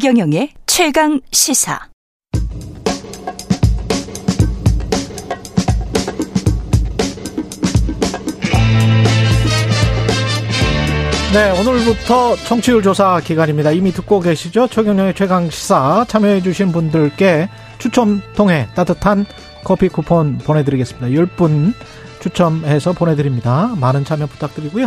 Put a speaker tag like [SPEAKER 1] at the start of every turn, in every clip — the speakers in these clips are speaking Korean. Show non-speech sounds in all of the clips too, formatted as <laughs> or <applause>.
[SPEAKER 1] 최경영의 최강 시사.
[SPEAKER 2] 네, 오늘부터 청취율 조사 기간입니다. 이미 듣고 계시죠? 최경영의 최강 시사 참여해주신 분들께 추첨 통해 따뜻한 커피 쿠폰 보내드리겠습니다. 10분 추첨해서 보내드립니다. 많은 참여 부탁드리고요.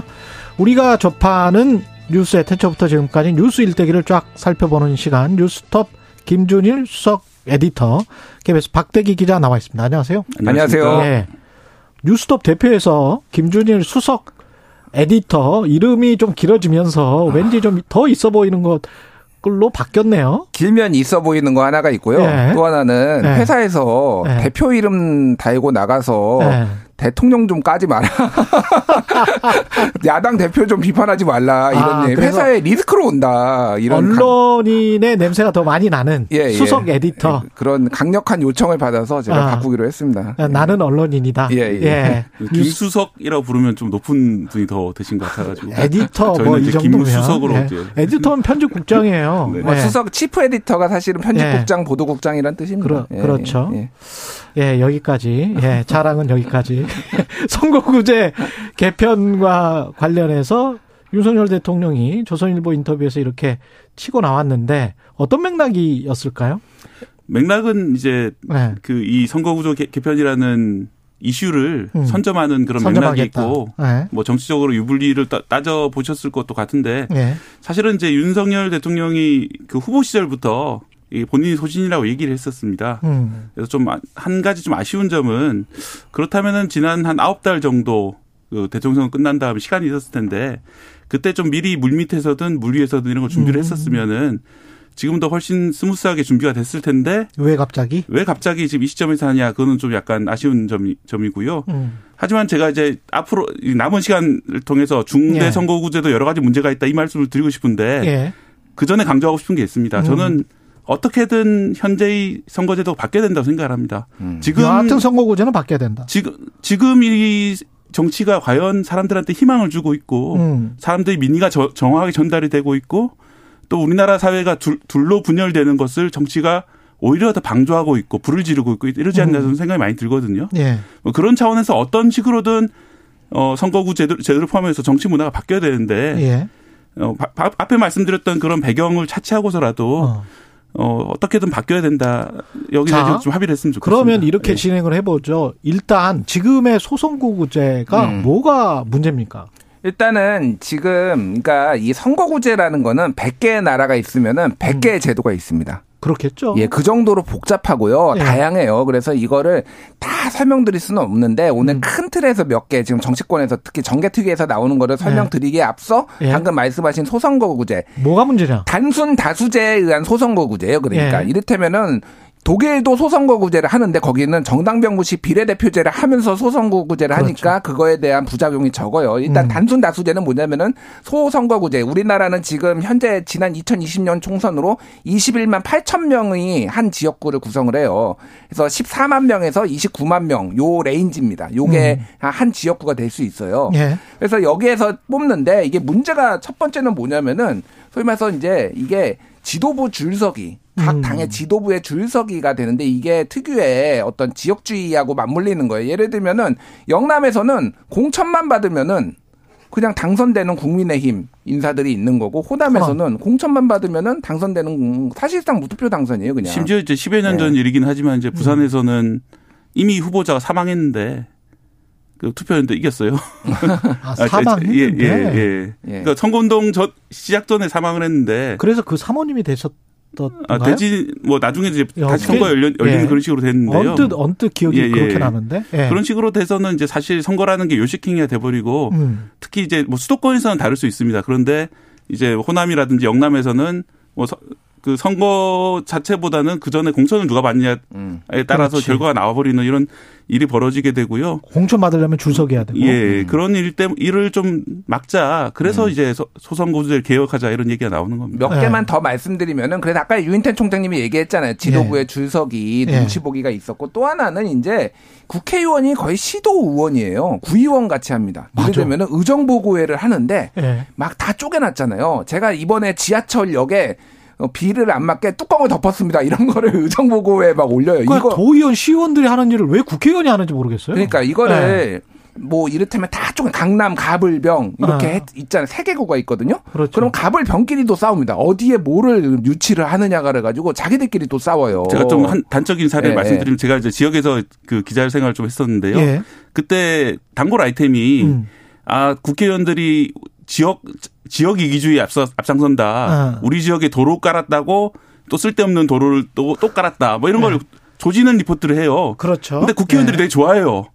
[SPEAKER 2] 우리가 접하는 뉴스의 태초부터 지금까지 뉴스 일대기를 쫙 살펴보는 시간 뉴스톱 김준일 수석 에디터 KBS 박대기 기자 나와 있습니다. 안녕하세요.
[SPEAKER 3] 안녕하세요.
[SPEAKER 2] 네. 뉴스톱 대표에서 김준일 수석 에디터 이름이 좀 길어지면서 왠지 좀 더 있어 보이는 것 걸로 바뀌었네요.
[SPEAKER 3] 길면 있어 보이는 거 하나가 있고요.
[SPEAKER 2] 네.
[SPEAKER 3] 또 하나는
[SPEAKER 2] 네.
[SPEAKER 3] 회사에서
[SPEAKER 2] 네.
[SPEAKER 3] 대표 이름 달고 나가서
[SPEAKER 2] 네.
[SPEAKER 3] 대통령 좀 까지 마라. <laughs> 야당 대표 좀 비판하지 말라. 이런
[SPEAKER 2] 아,
[SPEAKER 3] 얘기.
[SPEAKER 2] 그래서
[SPEAKER 3] 회사에 리스크로 온다. 이런 강-
[SPEAKER 2] 언론인의 냄새가 더 많이 나는
[SPEAKER 3] 예, 예.
[SPEAKER 2] 수석 에디터.
[SPEAKER 3] 예, 그런 강력한 요청을 받아서 제가
[SPEAKER 2] 아.
[SPEAKER 3] 바꾸기로 했습니다.
[SPEAKER 2] 나는 언론인이다.
[SPEAKER 3] 예, 예. <laughs>
[SPEAKER 4] 김수석이라고 부르면 좀 높은 분이 더 되신 것 같아가지고.
[SPEAKER 2] 에디터
[SPEAKER 4] 저희는
[SPEAKER 2] 뭐이 정도면
[SPEAKER 4] 김수석으로
[SPEAKER 2] 예.
[SPEAKER 4] 이제.
[SPEAKER 2] 에디터는 편집국장이에요.
[SPEAKER 4] 네.
[SPEAKER 3] 뭐
[SPEAKER 2] 예.
[SPEAKER 3] 수석 치프 에디터가 사실은 편집국장, 보도국장이란 뜻입니다.
[SPEAKER 2] 그러- 그렇죠.
[SPEAKER 3] 예.
[SPEAKER 2] 예, 여기까지. 예, 자랑은 여기까지. <laughs> 선거구제 개편과 관련해서 윤석열 대통령이 조선일보 인터뷰에서 이렇게 치고 나왔는데 어떤 맥락이었을까요?
[SPEAKER 4] 맥락은 이제
[SPEAKER 2] 네.
[SPEAKER 4] 그이 선거구조 개- 개편이라는 이슈를
[SPEAKER 2] 음.
[SPEAKER 4] 선점하는 그런 맥락이
[SPEAKER 2] 선점하겠다.
[SPEAKER 4] 있고
[SPEAKER 2] 네.
[SPEAKER 4] 뭐 정치적으로 유불리를 따- 따져 보셨을 것도 같은데
[SPEAKER 2] 예.
[SPEAKER 4] 사실은 이제 윤석열 대통령이 그 후보 시절부터 이 본인이 소신이라고 얘기를 했었습니다.
[SPEAKER 2] 음.
[SPEAKER 4] 그래서 좀 한 가지 좀 아쉬운 점은 그렇다면은 지난 한 아홉 달 정도 그 대통령 끝난 다음에 시간이 있었을 텐데 그때 좀 미리 물 밑에서든 물 위에서든 이런 걸 준비를
[SPEAKER 2] 음.
[SPEAKER 4] 했었으면은 지금도 훨씬 smooth하게 준비가 됐을 텐데
[SPEAKER 2] 왜 갑자기?
[SPEAKER 4] 왜 갑자기 지금 이 시점에서 하냐 그거는 좀 약간 아쉬운 점이, 점이고요.
[SPEAKER 2] 음.
[SPEAKER 4] 하지만 제가 이제 앞으로 이 남은 시간을 통해서 중대
[SPEAKER 2] 예.
[SPEAKER 4] 선거구제도 여러 가지 문제가 있다 이 말씀을 드리고 싶은데
[SPEAKER 2] 예.
[SPEAKER 4] 그 전에 강조하고 싶은 게 있습니다.
[SPEAKER 2] 음.
[SPEAKER 4] 저는 어떻게든 현재의 선거제도가 바뀌어야 된다고 생각을 합니다.
[SPEAKER 3] 음.
[SPEAKER 4] 지금
[SPEAKER 2] 여하튼 선거구제는 바뀌어야 된다.
[SPEAKER 4] 지금 지금 이 정치가 과연 사람들한테 희망을 주고 있고
[SPEAKER 2] 음.
[SPEAKER 4] 사람들의 민의가 저- 정확하게 전달이 되고 있고 또 우리나라 사회가 둘, 둘로 분열되는 것을 정치가 오히려 더 방조하고 있고 불을 지르고 있고 이러지 않나 저는 생각이 많이 들거든요.
[SPEAKER 2] 예.
[SPEAKER 4] 뭐 그런 차원에서 어떤 식으로든 어 선거구 제도 제도를 포함해서 정치 문화가 바뀌어야 되는데
[SPEAKER 2] 예.
[SPEAKER 4] 어 바- 바- 앞에 말씀드렸던 그런 배경을 차치하고서라도
[SPEAKER 2] 어.
[SPEAKER 4] 어 어떻게든 바뀌어야 된다. 여기
[SPEAKER 2] 자,
[SPEAKER 4] 대해서 좀 합의를 했으면 좋겠습니다.
[SPEAKER 2] 그러면 이렇게
[SPEAKER 4] 예.
[SPEAKER 2] 진행을 해보죠. 일단 지금의 소선거구제가
[SPEAKER 3] 음.
[SPEAKER 2] 뭐가 문제입니까?
[SPEAKER 3] 일단은 지금 그러니까 이 선거구제라는 거는 100개의 나라가 있으면은 100개의 제도가 있습니다.
[SPEAKER 2] 그렇겠죠.
[SPEAKER 3] 예, 그 정도로 복잡하고요.
[SPEAKER 2] 예.
[SPEAKER 3] 다양해요. 그래서 이거를 다 설명드릴 수는 없는데 오늘
[SPEAKER 2] 음.
[SPEAKER 3] 큰 틀에서 몇 개 지금 정치권에서 특히 정개특위에서 나오는 거를 설명드리기에 앞서
[SPEAKER 2] 예.
[SPEAKER 3] 방금 말씀하신 소선거구제
[SPEAKER 2] 뭐가 문제냐?
[SPEAKER 3] 단순 다수제에 의한 소선거구제예요. 그러니까
[SPEAKER 2] 예.
[SPEAKER 3] 이를테면은 독일도 소선거구제를 하는데 거기는 정당명부식 비례대표제를 하면서 소선거구제를 하니까 그거에 대한 부작용이 적어요. 일단
[SPEAKER 2] 그렇죠. 음.
[SPEAKER 3] 단순 다수제는 뭐냐면은 소선거구제. 우리나라는 지금 현재 지난 2020년 총선으로 21만 8천 명의 한 지역구를 구성을 해요. 그래서 14만 명에서 29만 명 요 range입니다. 요게 한 지역구가 될 수 있어요.
[SPEAKER 2] 음. 예.
[SPEAKER 3] 그래서 여기에서 뽑는데 이게 문제가 첫 번째는 뭐냐면은 소위 말해서 이제 이게 지도부 줄서기 각
[SPEAKER 2] 음.
[SPEAKER 3] 당의 지도부의 줄서기가 되는데 이게 특유의 어떤 지역주의하고 맞물리는 거예요. 예를 들면은 영남에서는 공천만 받으면은 그냥 당선되는 국민의힘 인사들이 있는 거고 호남에서는 공천만 받으면은 당선되는 사실상 무투표 당선이에요, 그냥.
[SPEAKER 4] 심지어 이제 10여 년
[SPEAKER 3] 네.
[SPEAKER 4] 전 일이긴 하지만 이제 부산에서는 이미 후보자가 사망했는데 그 투표했는데 이겼어요. <laughs>
[SPEAKER 2] 아,
[SPEAKER 4] 아,
[SPEAKER 2] 사망했는데.
[SPEAKER 4] 예, 예, 예.
[SPEAKER 3] 예.
[SPEAKER 4] 그러니까 선거운동 전 시작 전에 사망을 했는데
[SPEAKER 2] 그래서 그 사모님이 되셨던가요?
[SPEAKER 4] 아, 되지 뭐 나중에 이제
[SPEAKER 2] 야,
[SPEAKER 4] 다시 선거 열린, 열리는
[SPEAKER 2] 예.
[SPEAKER 4] 그런 식으로 됐는데요.
[SPEAKER 2] 언뜻 언뜻 기억이
[SPEAKER 4] 예, 예.
[SPEAKER 2] 그렇게 나는데. 예.
[SPEAKER 4] 그런 식으로 돼서는 이제 사실 선거라는 게 요식행위가 돼버리고
[SPEAKER 2] 음.
[SPEAKER 4] 특히 이제 뭐 수도권에서는 다를 수 있습니다. 그런데 이제 호남이라든지 영남에서는 뭐 그 선거 자체보다는 그 전에 공천을 누가 받느냐에
[SPEAKER 3] 음.
[SPEAKER 4] 따라서
[SPEAKER 2] 그렇지.
[SPEAKER 4] 결과가 나와버리는 이런 일이 벌어지게 되고요.
[SPEAKER 2] 공천 받으려면 줄 서기야 되고.
[SPEAKER 4] 예, 그런 일 때문에 일을 좀 막자. 그래서 이제 소- 소선거구제를 개혁하자 이런 얘기가 나오는 겁니다.
[SPEAKER 3] 몇
[SPEAKER 2] 예.
[SPEAKER 3] 개만 더 말씀드리면은 그래서 아까 유인태 총장님이 얘기했잖아요. 지도부의 줄서기
[SPEAKER 2] 예.
[SPEAKER 3] 눈치 보기가 있었고 또 하나는 이제 국회의원이 거의 시도 의원이에요. 구의원 같이 합니다. 예를. 들면은 의정보고회를 하는데
[SPEAKER 2] 예.
[SPEAKER 3] 막다 쪼개놨잖아요. 제가 이번에 지하철역에 어, 비를 안 맞게 뚜껑을 덮었습니다. 이런 거를 <laughs> 의정 보고에 막 올려요.
[SPEAKER 2] 그러니까
[SPEAKER 3] 이거
[SPEAKER 2] 도의원, 시의원들이 하는 일을 왜 국회의원이 하는지 모르겠어요.
[SPEAKER 3] 그러니까 이거를 뭐 이를테면 다 조금 강남 가불병 이렇게
[SPEAKER 2] 아.
[SPEAKER 3] 했- 있잖아요. 세 개구가 있거든요.
[SPEAKER 2] 그렇죠.
[SPEAKER 3] 그럼 가불병끼리 또 싸웁니다. 어디에 뭐를 유치를 하느냐가를 가지고 자기들끼리 또 싸워요.
[SPEAKER 4] 제가 좀 한 단적인 사례를
[SPEAKER 3] 예,
[SPEAKER 4] 말씀드리면 제가 이제 지역에서 그 기자 생활을 좀 했었는데요.
[SPEAKER 2] 예.
[SPEAKER 4] 그때 단골 아이템이
[SPEAKER 2] 음.
[SPEAKER 4] 아 국회의원들이 지역 지역 이기주의 앞서 앞장선다.
[SPEAKER 2] 아.
[SPEAKER 4] 우리 지역에 도로 깔았다고 또 쓸데없는 도로를 또 또 깔았다. 뭐 이런 걸 조지는 리포트를 해요.
[SPEAKER 2] 네. 그렇죠.
[SPEAKER 4] 근데 국회의원들이
[SPEAKER 2] 예.
[SPEAKER 4] 되게 좋아해요.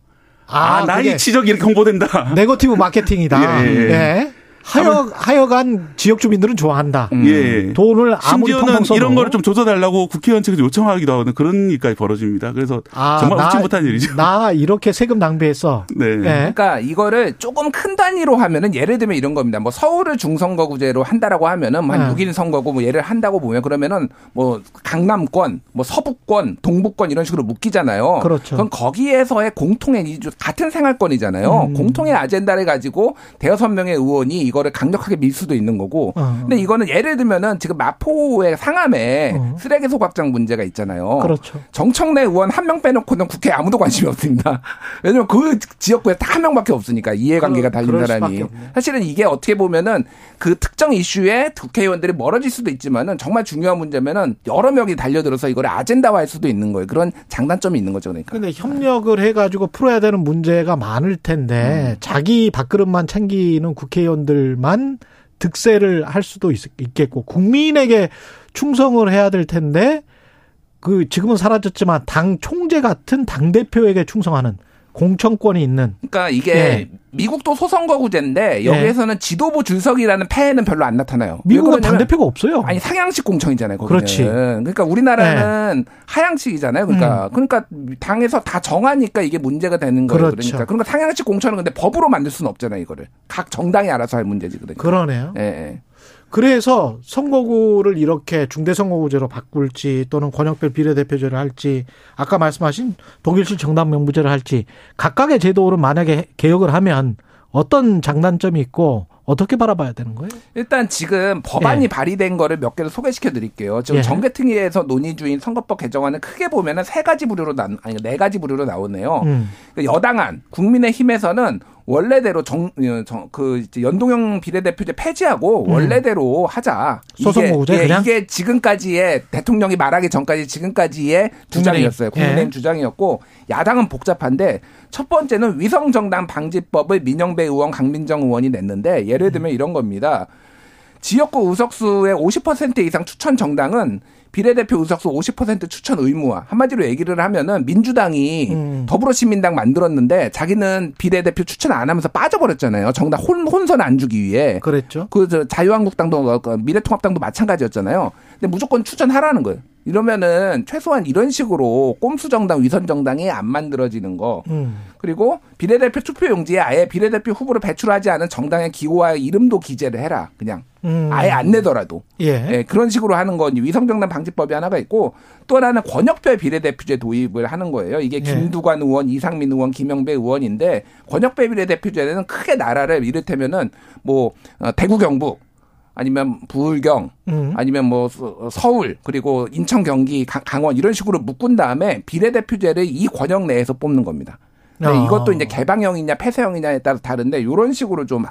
[SPEAKER 4] 아,
[SPEAKER 2] 그게
[SPEAKER 4] 나의 치적이 이렇게 홍보된다.
[SPEAKER 2] 네거티브 마케팅이다. <laughs>
[SPEAKER 4] 예, 예.
[SPEAKER 2] 예. 하여 하여간 지역 주민들은 좋아한다.
[SPEAKER 4] 예.
[SPEAKER 2] 돈을 아무리
[SPEAKER 4] 심지어는
[SPEAKER 2] 펑펑 써도
[SPEAKER 4] 이런 거를 좀 조져달라고 국회의원 측에서 요청하기도 하거든. 그런 일까지 벌어집니다. 그래서
[SPEAKER 2] 아,
[SPEAKER 4] 정말
[SPEAKER 2] 나-
[SPEAKER 4] 웃지 못한 일이죠.
[SPEAKER 2] 나 이렇게 세금 낭비했어.
[SPEAKER 4] 네.
[SPEAKER 2] 예.
[SPEAKER 3] 그러니까 이거를 조금 큰 단위로 하면은 예를 들면 이런 겁니다. 뭐 서울을 중선거구제로 한다라고 하면은 뭐 한
[SPEAKER 2] 네.
[SPEAKER 3] 6일 선거구 뭐 예를 한다고 보면 그러면은 뭐 강남권, 뭐 서부권, 동부권 이런 식으로 묶이잖아요.
[SPEAKER 2] 그렇죠.
[SPEAKER 3] 럼 거기에서의 공통의 같은 생활권이잖아요.
[SPEAKER 2] 음.
[SPEAKER 3] 공통의 아젠다를 가지고 대여섯 명의 의원이 이거를 강력하게 밀 수도 있는 거고.
[SPEAKER 2] 어.
[SPEAKER 3] 근데 이거는 예를 들면은 지금 마포의 상암에
[SPEAKER 2] 어.
[SPEAKER 3] 쓰레기 소각장 문제가 있잖아요.
[SPEAKER 2] 그렇죠.
[SPEAKER 3] 정청래 의원 한 명 빼놓고는 국회에 아무도 관심이 없습니다. <laughs> 왜냐면 그 지역구에 딱 한 명밖에 없으니까 이해관계가 달린 사람이. 사실은 이게 어떻게 보면은 그 특정 이슈에 국회의원들이 멀어질 수도 있지만은 정말 중요한 문제면은 여러 명이 달려들어서 이걸 아젠다화할 수도 있는 거예요. 그런 장단점이 있는 거죠. 그러니까.
[SPEAKER 2] 근데 협력을 해가지고 풀어야 되는 문제가 많을 텐데
[SPEAKER 3] 음.
[SPEAKER 2] 자기 밥그릇만 챙기는 국회의원들 만 득세를 할 수도 있, 겠고 국민에게 충성을 해야 될 텐데 그 지금은 사라졌지만 당 총재 같은 당 대표에게 충성하는 공천권이 있는
[SPEAKER 3] 그러니까 이게
[SPEAKER 2] 예.
[SPEAKER 3] 미국도 소선거구제인데 여기에서는 지도부 줄석이라는 폐해는 별로 안 나타나요. 왜
[SPEAKER 2] 미국은 당
[SPEAKER 3] 그러냐면
[SPEAKER 2] 대표가 없어요.
[SPEAKER 3] 아니 상향식 공천이잖아요. 거기는.
[SPEAKER 2] 그렇지. 네.
[SPEAKER 3] 그러니까 우리나라는 하향식이잖아요.
[SPEAKER 2] 음.
[SPEAKER 3] 그러니까 그러니까 당에서 다 정하니까 이게 문제가 되는 거예요.
[SPEAKER 2] 그렇죠.
[SPEAKER 3] 그러니까 그러니까 상향식 공천은 근데 법으로 만들 수는 없잖아요. 이거를 각 정당이 알아서 할 문제지 그러니까.
[SPEAKER 2] 그러네요.
[SPEAKER 3] 예, 예.
[SPEAKER 2] 그래서 선거구를 이렇게 중대선거구제로 바꿀지 또는 권역별 비례대표제를 할지 아까 말씀하신 독일식 정당 명부제를 할지 각각의 제도를 만약에 개혁을 하면 어떤 장단점이 있고 어떻게 바라봐야 되는 거예요?
[SPEAKER 3] 일단 지금 법안이
[SPEAKER 2] 예.
[SPEAKER 3] 발의된 거를 몇 개를 소개시켜 드릴게요. 지금
[SPEAKER 2] 예.
[SPEAKER 3] 정개특위에서 논의 중인 선거법 개정안은 크게 보면은 세 가지 부류로 나 아니 네 가지 부류로 나오네요.
[SPEAKER 2] 음.
[SPEAKER 3] 그 여당안 국민의힘에서는 원래대로 정, 어, 정, 그 연동형 비례대표제 폐지하고 원래대로 하자.
[SPEAKER 2] 음. 소선거구제
[SPEAKER 3] 예,
[SPEAKER 2] 그냥?
[SPEAKER 3] 이게 지금까지의 대통령이 말하기 전까지 지금까지의 주장이었어요.
[SPEAKER 2] 국민의힘.
[SPEAKER 3] 국민의힘
[SPEAKER 2] 예.
[SPEAKER 3] 주장이었고 야당은 복잡한데 첫 번째는 위성정당 방지법을 민영배 의원, 강민정 의원이 냈는데 예를 들면 이런 겁니다. 지역구 의석수의 50% 이상 추천 정당은 비례대표 의석수 50% 추천 의무화. 한마디로 얘기를 하면은 민주당이
[SPEAKER 2] 음.
[SPEAKER 3] 더불어시민당 만들었는데 자기는 비례대표 추천 안 하면서 빠져버렸잖아요. 정당 혼, 혼선 안 주기 위해.
[SPEAKER 2] 그랬죠.
[SPEAKER 3] 그 저 자유한국당도 그 미래통합당도 마찬가지였잖아요. 근데 무조건 추천하라는 거예요. 이러면은 최소한 이런 식으로 꼼수 정당, 위선 정당이 안 만들어지는 거.
[SPEAKER 2] 음.
[SPEAKER 3] 그리고 비례대표 투표 용지에 아예 비례대표 후보를 배출하지 않은 정당의 기호와 이름도 기재를 해라. 그냥
[SPEAKER 2] 음.
[SPEAKER 3] 아예 안 내더라도.
[SPEAKER 2] 예.
[SPEAKER 3] 예, 그런 식으로 하는 건 위성정당 방지법이 하나가 있고 또 하나는 권역별 비례대표제 도입을 하는 거예요. 이게
[SPEAKER 2] 예.
[SPEAKER 3] 김두관 의원, 이상민 의원, 김영배 의원인데 권역별 비례대표제는 크게 나라를 이를테면은 뭐 어, 대구 경북 아니면 부울경
[SPEAKER 2] 음.
[SPEAKER 3] 아니면 뭐 서- 서울 그리고 인천 경기 강- 강원 이런 식으로 묶은 다음에 비례대표제를 이 권역 내에서 뽑는 겁니다. 근데
[SPEAKER 2] 아.
[SPEAKER 3] 이것도 이제 개방형이냐 폐쇄형이냐에 따라 다른데 이런 식으로 좀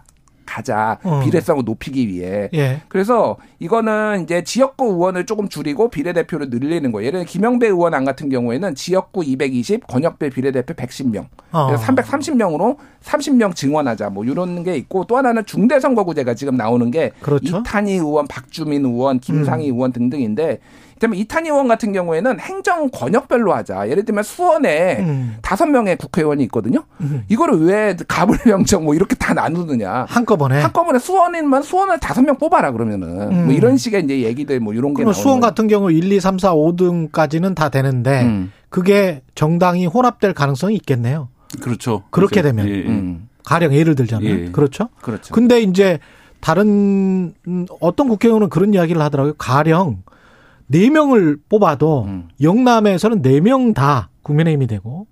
[SPEAKER 3] 가자
[SPEAKER 2] 어.
[SPEAKER 3] 비례성을 높이기 위해
[SPEAKER 2] 예.
[SPEAKER 3] 그래서 이거는 이제 지역구 의원을 조금 줄이고 비례대표를 늘리는 거예요. 예를 들어 김영배 의원 안 같은 경우에는 지역구 220, 권역별 비례대표 110명.
[SPEAKER 2] 어.
[SPEAKER 3] 그래서 330명으로 30명 증원하자 뭐 이런 게 있고 또 하나는 중대선거구제가 지금 나오는 게
[SPEAKER 2] 그렇죠.
[SPEAKER 3] 이탄희 의원, 박주민 의원, 김상희 의원 등등인데 그다음에 이탄희 의원 같은 경우에는 행정 권역별로 하자. 예를 들면 수원에
[SPEAKER 2] 음.
[SPEAKER 3] 다섯 명의 국회의원이 있거든요.
[SPEAKER 2] 음.
[SPEAKER 3] 이거를 왜 가불명정 뭐 이렇게 다 나누느냐.
[SPEAKER 2] 한꺼번에.
[SPEAKER 3] 한꺼번에 수원인만 수원을 다섯 명 뽑아라 그러면은
[SPEAKER 2] 음.
[SPEAKER 3] 뭐 이런 식의 이제 얘기들 뭐 이런 게
[SPEAKER 2] 그러면
[SPEAKER 3] 나오는
[SPEAKER 2] 수원
[SPEAKER 3] 거예요.
[SPEAKER 2] 같은 경우 1, 2, 3, 4, 5등까지는 다 되는데
[SPEAKER 3] 음.
[SPEAKER 2] 그게 정당이 혼합될 가능성이 있겠네요.
[SPEAKER 4] 그렇죠.
[SPEAKER 2] 그렇게
[SPEAKER 4] 그렇죠.
[SPEAKER 2] 되면.
[SPEAKER 4] 예, 예.
[SPEAKER 3] 음.
[SPEAKER 2] 가령 예를 들자면
[SPEAKER 4] 예.
[SPEAKER 2] 그렇죠.
[SPEAKER 3] 그렇죠.
[SPEAKER 2] 근데 이제 다른 음, 어떤 국회의원은 그런 이야기를 하더라고요. 가령 네 명을 뽑아도
[SPEAKER 3] 음.
[SPEAKER 2] 영남에서는 네명다 국민의힘이 되고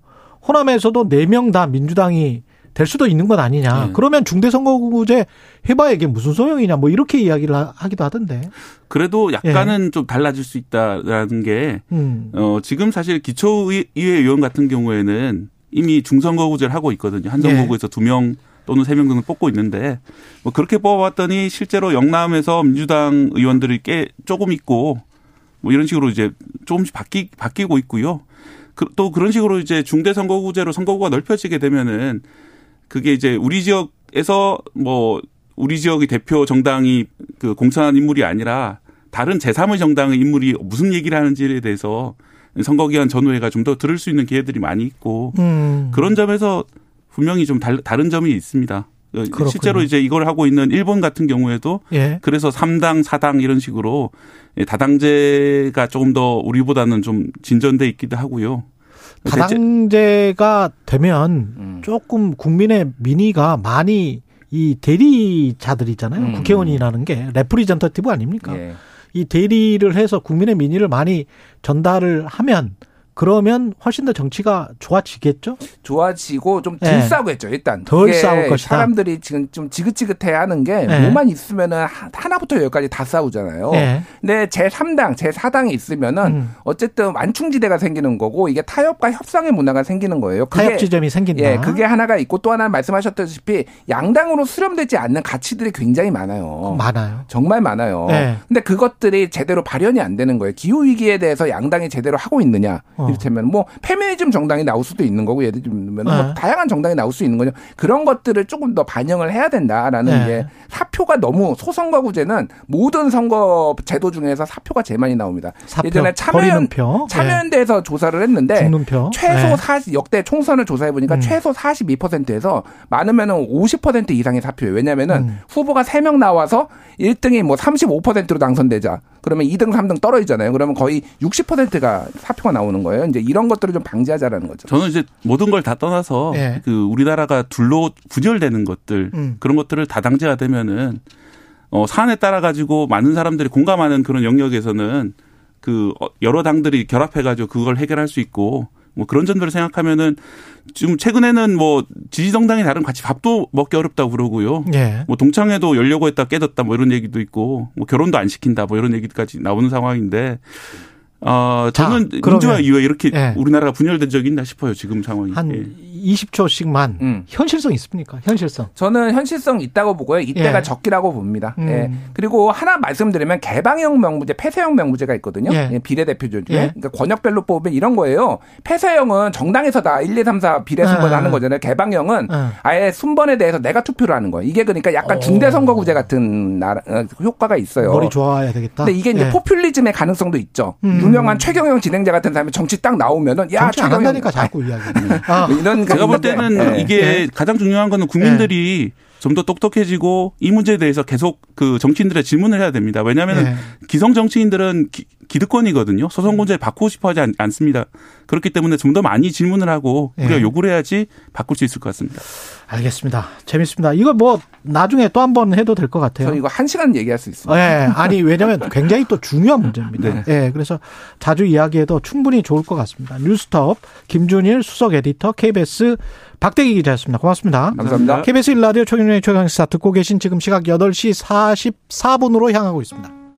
[SPEAKER 2] 호남에서도 네명다 민주당이 될 수도 있는 것 아니냐.
[SPEAKER 4] 네.
[SPEAKER 2] 그러면 중대선거구제 해봐야 이게 무슨 소용이냐. 뭐 이렇게 이야기를 하- 하기도 하던데.
[SPEAKER 4] 그래도 약간은 좀 달라질 수 있다라는 게
[SPEAKER 2] 음.
[SPEAKER 4] 어, 지금 사실 기초의회 의원 같은 경우에는 이미 중선거구제를 하고 있거든요. 한
[SPEAKER 2] 예.
[SPEAKER 4] 선거구에서 두명 또는 세명 정도 뽑고 있는데 뭐 그렇게 뽑아봤더니 실제로 영남에서 민주당 의원들이 꽤 조금 있고 뭐 이런 식으로 이제 조금씩 바뀌, 바뀌고 있고요. 그, 또 그런 식으로 이제 중대 선거구제로 선거구가 넓혀지게 되면은 그게 이제 우리 지역에서 뭐 우리 지역의 대표 정당이 그 공천한 인물이 아니라 다른 제3의 정당의 인물이 무슨 얘기를 하는지에 대해서 선거기간 전후회가 좀 더 들을 수 있는 기회들이 많이 있고
[SPEAKER 2] 음.
[SPEAKER 4] 그런 점에서 분명히 좀 달, 다른 점이 있습니다. 어,
[SPEAKER 2] 그렇군요.
[SPEAKER 4] 실제로 이제 이걸 하고 있는 일본 같은 경우에도
[SPEAKER 2] 예.
[SPEAKER 4] 그래서 3당, 4당 이런 식으로 예, 다당제가 조금 더 우리보다는 좀 진전돼 있기도 하고요.
[SPEAKER 2] 다당제가 되면
[SPEAKER 3] 음.
[SPEAKER 2] 조금 국민의 민의가 많이 이 대리자들이잖아요.
[SPEAKER 3] 음.
[SPEAKER 2] 국회의원이라는 게 representative 아닙니까?
[SPEAKER 3] 예.
[SPEAKER 2] 이 대리를 해서 국민의 민의를 많이 전달을 하면 그러면 훨씬 더 정치가 좋아지겠죠?
[SPEAKER 3] 좋아지고 좀
[SPEAKER 2] 예.
[SPEAKER 3] 덜 싸우겠죠 일단
[SPEAKER 2] 덜 싸울 것이다.
[SPEAKER 3] 사람들이 지금 좀 지긋지긋해하는 게
[SPEAKER 2] 예.
[SPEAKER 3] 뭐만 있으면은 하- 하나부터 열까지 다 싸우잖아요.
[SPEAKER 2] 예.
[SPEAKER 3] 근데 제 3당, 제 4당이 있으면은
[SPEAKER 2] 음.
[SPEAKER 3] 어쨌든 완충지대가 생기는 거고 이게 타협과 협상의 문화가 생기는 거예요. 그게
[SPEAKER 2] 타협 지점이 생긴다.
[SPEAKER 3] 예, 그게 하나가 있고 또 하나는 말씀하셨다시피 양당으로 수렴되지 않는 가치들이 굉장히 많아요.
[SPEAKER 2] 많아요.
[SPEAKER 3] 정말 많아요.
[SPEAKER 2] 네.
[SPEAKER 3] 근데 그것들이 제대로 발현이 안 되는 거예요. 기후 위기에 대해서 양당이 제대로 하고 있느냐.
[SPEAKER 2] 어.
[SPEAKER 3] 이를테면 뭐 페미니즘 정당이 나올 수도 있는 거고 예를 들면 뭐
[SPEAKER 2] 네.
[SPEAKER 3] 다양한 정당이 나올 수 있는 거죠. 그런 것들을 조금 더 반영을 해야 된다라는
[SPEAKER 2] 네.
[SPEAKER 3] 게 사표가 너무 소선거구제는 모든 선거 제도 중에서 사표가 제일 많이 나옵니다.
[SPEAKER 2] 사표,
[SPEAKER 3] 예전에 참여연
[SPEAKER 2] 표.
[SPEAKER 3] 참여연대에서 조사를 했는데
[SPEAKER 2] 죽는 표.
[SPEAKER 3] 최소
[SPEAKER 2] 네.
[SPEAKER 3] 40 역대 총선을 조사해 보니까
[SPEAKER 2] 음.
[SPEAKER 3] 최소 42%에서 많으면은 50% 이상의 사표예요. 왜냐면은
[SPEAKER 2] 음.
[SPEAKER 3] 후보가 3명 나와서 1등이 뭐 35%로 당선되자. 그러면 2등, 3등 떨어지잖아요. 그러면 거의 60%가 사표가 나오는 거예요. 이제 이런 것들을 좀 방지하자라는 거죠.
[SPEAKER 4] 저는 이제 모든 걸 다 떠나서
[SPEAKER 2] 예.
[SPEAKER 4] 그 우리나라가 둘로 분열되는 것들
[SPEAKER 2] 음.
[SPEAKER 4] 그런 것들을 다당제가 되면은 어 사안에 따라 가지고 많은 사람들이 공감하는 그런 영역에서는 그 어, 여러 당들이 결합해 가지고 그걸 해결할 수 있고 뭐 그런 점들을 생각하면은 지금 최근에는 뭐 지지 정당이 다른 같이 밥도 먹기 어렵다고 그러고요.
[SPEAKER 2] 예.
[SPEAKER 4] 뭐 동창회도 열려고 했다 깨졌다 뭐 이런 얘기도 있고 뭐 결혼도 안 시킨다 뭐 이런 얘기까지 나오는 상황인데 어 저는
[SPEAKER 2] 자,
[SPEAKER 4] 민주화 이후에 이렇게
[SPEAKER 2] 예.
[SPEAKER 4] 우리나라가 분열된 적이 있나 싶어요 지금 상황이.
[SPEAKER 2] 한
[SPEAKER 4] 예.
[SPEAKER 2] 20초씩만
[SPEAKER 3] 음.
[SPEAKER 2] 현실성 있습니까? 현실성.
[SPEAKER 3] 저는 현실성 있다고 보고요. 이때가
[SPEAKER 2] 예.
[SPEAKER 3] 적기라고 봅니다.
[SPEAKER 2] 음.
[SPEAKER 3] 예. 그리고 하나 말씀드리면 개방형 명부제, 폐쇄형 명부제가 있거든요.
[SPEAKER 2] 예.
[SPEAKER 3] 예, 비례대표 중에.
[SPEAKER 2] 예.
[SPEAKER 3] 그러니까 권역별로 뽑으면 이런 거예요. 폐쇄형은 정당에서 다 1, 2, 3, 4 비례 순번을
[SPEAKER 2] 아.
[SPEAKER 3] 하는 거잖아요. 개방형은
[SPEAKER 2] 아.
[SPEAKER 3] 아예 순번에 대해서 내가 투표를 하는 거예요. 이게 그러니까 약간
[SPEAKER 2] 어.
[SPEAKER 3] 중대선거구제 같은 나라, 어, 효과가 있어요.
[SPEAKER 2] 머리 좋아야 되겠다.
[SPEAKER 3] 근데 이게 이제
[SPEAKER 2] 예.
[SPEAKER 3] 포퓰리즘의 가능성도 있죠.
[SPEAKER 2] 음.
[SPEAKER 3] 유명한 최경영 진행자 같은 사람이 정치 딱 나오면은 야
[SPEAKER 2] 정치 안
[SPEAKER 3] 최경영
[SPEAKER 2] 한다니까 자꾸 이야기. 아,
[SPEAKER 3] 뭐 이런
[SPEAKER 4] 제가 볼 때는
[SPEAKER 3] 예.
[SPEAKER 4] 이게
[SPEAKER 2] 예.
[SPEAKER 4] 가장 중요한 거는 국민들이 좀 더 똑똑해지고 이 문제에 대해서 계속 그 정치인들의 질문을 해야 됩니다. 왜냐하면
[SPEAKER 2] 예.
[SPEAKER 4] 기성 정치인들은 기, 기득권이거든요. 소송공제 바꾸고 싶어 하지 않, 않습니다. 그렇기 때문에 좀 더 많이 질문을 하고 우리가
[SPEAKER 2] 예.
[SPEAKER 4] 요구를 해야지 바꿀 수 있을 것 같습니다.
[SPEAKER 2] 알겠습니다. 재밌습니다. 이거 뭐 나중에 또 한 번 해도 될 것 같아요.
[SPEAKER 3] 저 이거 한 시간 얘기할 수 있습니다.
[SPEAKER 2] 예, 아니 왜냐면 굉장히 또 중요한 문제입니다.
[SPEAKER 3] 네.
[SPEAKER 2] 예, 그래서 자주 이야기해도 충분히 좋을 것 같습니다. 뉴스톱 김준일 수석 에디터 KBS 박대기 기자였습니다. 고맙습니다.
[SPEAKER 3] 감사합니다.
[SPEAKER 2] KBS 일라디오 최경영의 최강시사 듣고 계신 지금 시각 8시 44분으로 향하고 있습니다.